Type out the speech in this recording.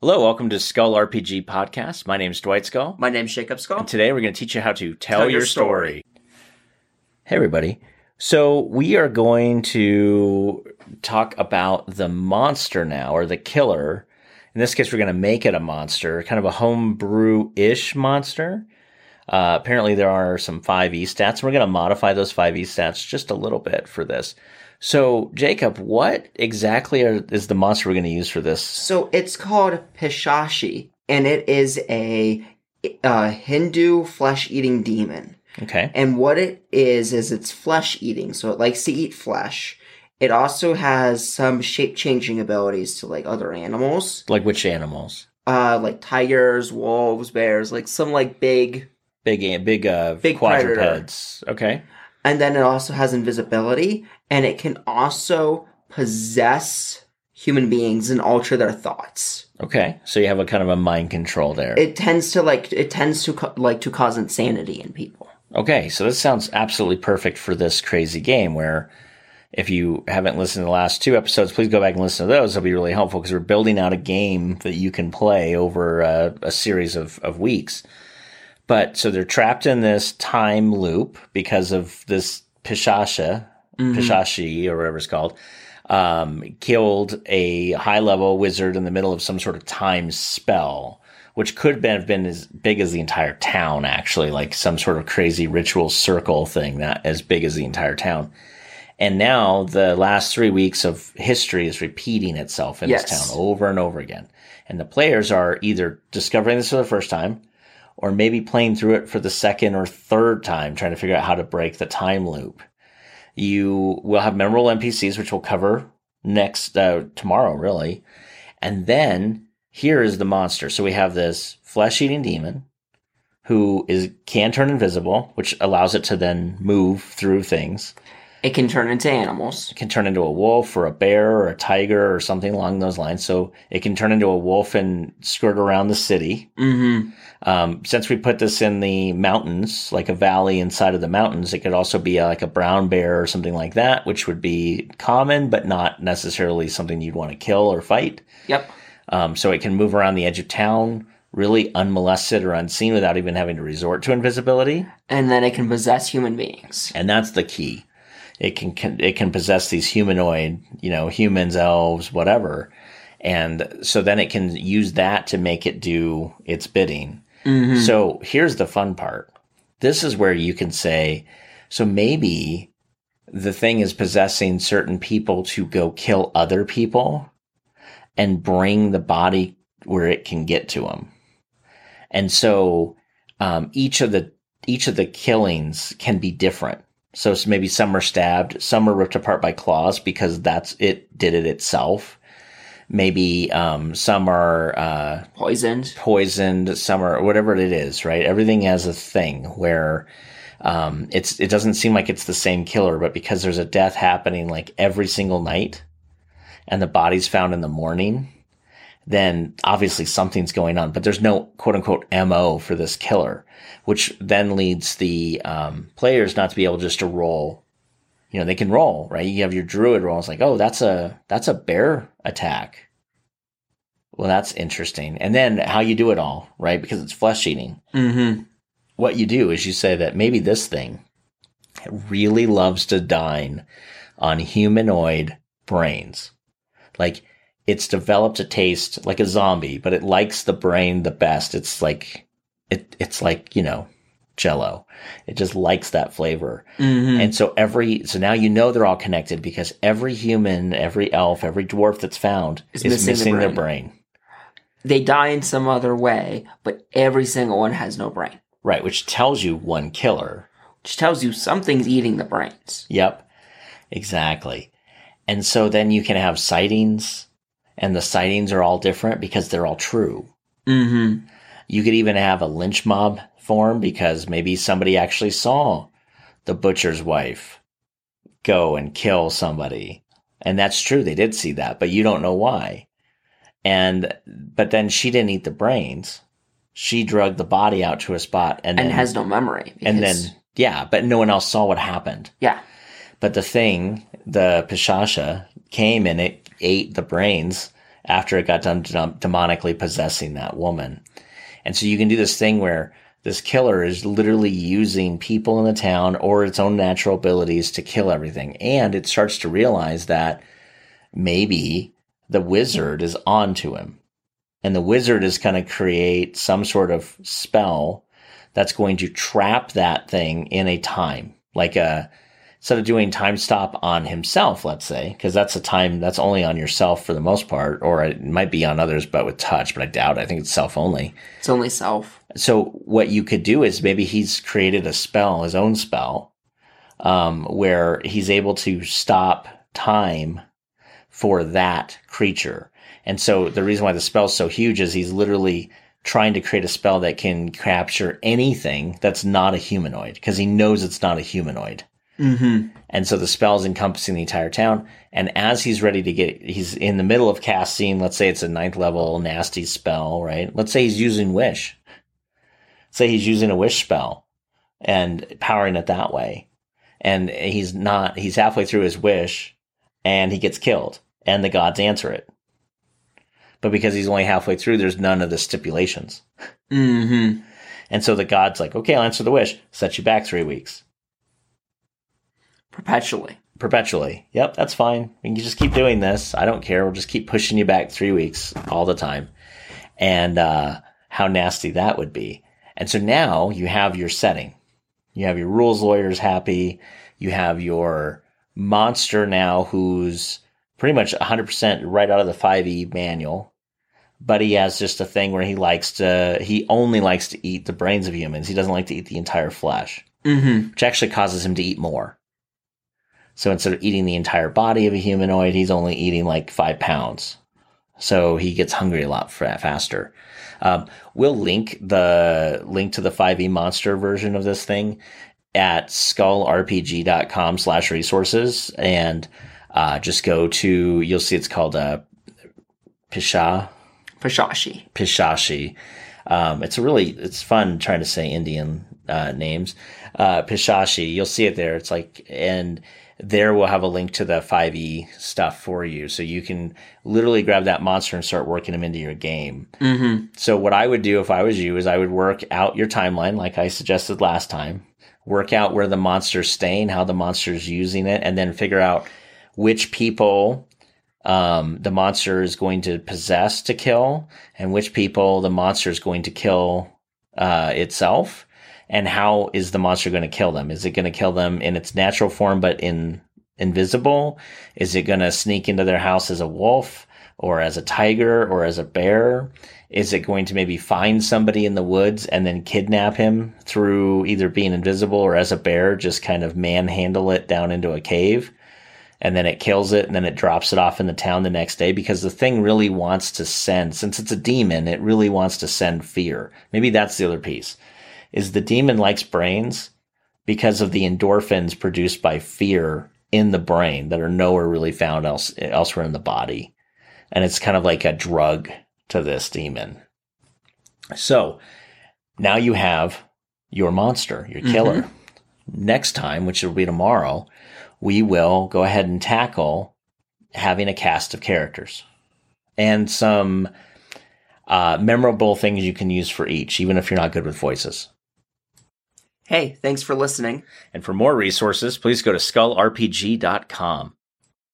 Hello, welcome to Skull RPG Podcast. My name is Dwight Skull. My name name's Jacob Skull. And today we're going to teach you how to tell, Tell your your story. Hey, everybody. So, we are going to talk about the monster now, or the killer. In this case, we're going to make it a monster, kind of a homebrew ish monster. Uh, apparently, there are some 5e stats, and we're going to modify those 5e stats just a little bit for this. So, Jacob, what exactly are, is the monster we're going to use for this? So it's called Pishashi, and it is a, uh Hindu flesh-eating demon. Okay. And what it is is it's flesh-eating, so it likes to eat flesh. It also has some shape-changing abilities to like other animals, Like which animals? uh, like tigers, wolves, bears, like some like big. Big, big, uh, Big predator. quadrupeds. Okay. And then it also has invisibility, and it can also possess human beings and alter their thoughts. Okay. So you have a kind of a mind control there. It tends to like it tends to co- like to cause insanity in people. okay. So this sounds absolutely perfect for this crazy game where if you haven't listened to the last two episodes, please go back and listen to those. They'll be really helpful because we're building out a game that you can play over uh, a series of, of weeks. But so they're trapped in this time loop because of this Pishasha, Pishashi, or whatever it's called, um, killed a high level wizard in the middle of some sort of time spell, which could have been as big as the entire town, actually, like some sort of crazy ritual circle thing that as big as the entire town. And now the last three weeks of history is repeating itself in Yes. this town over and over again. And the players are either discovering this for the first time or maybe playing through it for the second or third time, trying to figure out how to break the time loop. You will have memorable NPCs, which we'll cover next, uh, tomorrow, really. And then here is the monster. So we have this flesh eating demon who is, can turn invisible, which allows it to then move through things It can turn into animals. It can turn into a wolf or a bear or a tiger or something along those lines. So it can turn into a wolf and skirt around the city. Mm-hmm. Um, since we put this in the mountains, like a valley inside of the mountains, it could also be uh like a brown bear or something like that, which would be common, but not necessarily something you'd want to kill or fight. Yep. Um, so it can move around the edge of town really unmolested or unseen without even having to resort to invisibility. And then it can possess human beings. and that's the key. It can, can it can possess these humanoid, you know, humans, elves, whatever, and so then it can use that to make it do its bidding. So here's the fun part. This is where you can say, so maybe the thing is possessing certain people to go kill other people and bring the body where it can get to them. And so um, each of the each of the killings can be different. So maybe some are stabbed, some are ripped apart by claws because that's it did it itself. Maybe um, some are uh, Poisoned. poisoned, some are whatever it is, right? Everything has a thing where um, it's it doesn't seem like it's the same killer, but because there's a death happening like every single night, and the body's found in the morning, then obviously something's going on. But there's no quote unquote mo for this killer, which then leads the um, players not to be able just to roll. You know, they can roll, right? You have your druid roll. It's like, oh, that's a that's a bear attack. Well, that's interesting. And then how you do it all, right? Because it's flesh eating. Mm-hmm. What you do is you say that maybe this thing really loves to dine on humanoid brains. Like it's developed a taste like a zombie, but it likes the brain the best. It's like it it's like, you know, jello. It just likes that flavor. Mm-hmm. And so every, so now you know they're all connected because every human, every elf, every dwarf that's found Is is, missing missing, the their brain. brain. They die in some other way, but every single one has no brain. Right. Which tells you one killer. Which tells you something's eating the brains. Yep. Exactly. And so then you can have sightings and the sightings are all different because they're all true. Mm-hmm. You could even have a lynch mob form because maybe somebody actually saw the butcher's wife go and kill somebody. And that's true. They did see that, but you don't know why. And, but then she didn't eat the brains. She drugged the body out to a spot and, And then, has no memory. and then, yeah, but no one else saw what happened. yeah. But the thing, the Pishasha, came and it ate the brains after it got done dem- demonically possessing that woman. And so you can do this thing where this killer is literally using people in the town or its own natural abilities to kill everything. And it starts to realize that maybe the wizard is onto him. And the wizard is going to create some sort of spell that's going to trap that thing in a time, like a, instead of doing time stop on himself, let's say, because that's a time that's only on yourself for the most part, or it might be on others, but with touch, but I doubt. I think it's self only. It's only self. So what you could do is maybe he's created a spell, his own spell, um, where he's able to stop time for that creature. And so the reason why the spell's so huge is he's literally trying to create a spell that can capture anything that's not a humanoid because he knows it's not a humanoid. Mm-hmm. And so the spell is encompassing the entire town. And as he's ready to get, he's in the middle of casting, let's say it's a ninth level nasty spell, right? Let's say he's using wish. Say he's using a wish spell and powering it that way. And he's not, he's halfway through his wish and he gets killed and the gods answer it. But because he's only halfway through, there's none of the stipulations. Mm-hmm. And so the god's like, okay, I'll answer the wish, set you back three weeks. Perpetually. perpetually. Yep, that's fine. We can just keep doing this. I don't care. We'll just keep pushing you back three weeks all the time. And uh, how nasty that would be. And so now you have your setting. You have your rules lawyers happy. You have your monster now who's pretty much 100% right out of the 5e manual. But he has just a thing where he likes to, he only likes to eat the brains of humans. He doesn't like to eat the entire flesh, Mm-hmm. which actually causes him to eat more. So instead of eating the entire body of a humanoid, he's only eating like five pounds. So he gets hungry a lot faster. Um, we'll link the link to the 5e monster version of this thing at skullrpg.com slash resources and uh, just go to you'll see it's called uh, Pisha Pishashi Pishashi. Um, it's a really it's fun trying to say Indian uh, names. Uh, Pishashi, you'll see it there. It's like and there we'll have a link to the 5e stuff for you, so you can literally grab that monster and start working them into your game. Mm-hmm. So what I would do if I was you is I would work out your timeline, like I suggested last time. Work out where the monster's staying, how the monster's using it, and then figure out which people um, the monster is going to possess to kill, and which people the monster is going to kill uh, itself, and how is the monster going to kill them? Is it going to kill them in its natural form but in invisible? Is it going to sneak into their house as a wolf or as a tiger or as a bear? Is it going to maybe find somebody in the woods and then kidnap him through either being invisible or as a bear, just kind of manhandle it down into a cave? and then it kills it and then it drops it off in the town the next day because the thing really wants to send since it's a demon it really wants to send fear maybe that's the other piece is the demon likes brains because of the endorphins produced by fear in the brain that are nowhere really found else elsewhere in the body. And it's kind of like a drug to this demon. So now you have your monster your killer. Next time which will be tomorrow we will go ahead and tackle having a cast of characters and some uh, memorable things you can use for each, even if you're not good with voices. Hey, thanks for listening. And for more resources, please go to skullrpg.com.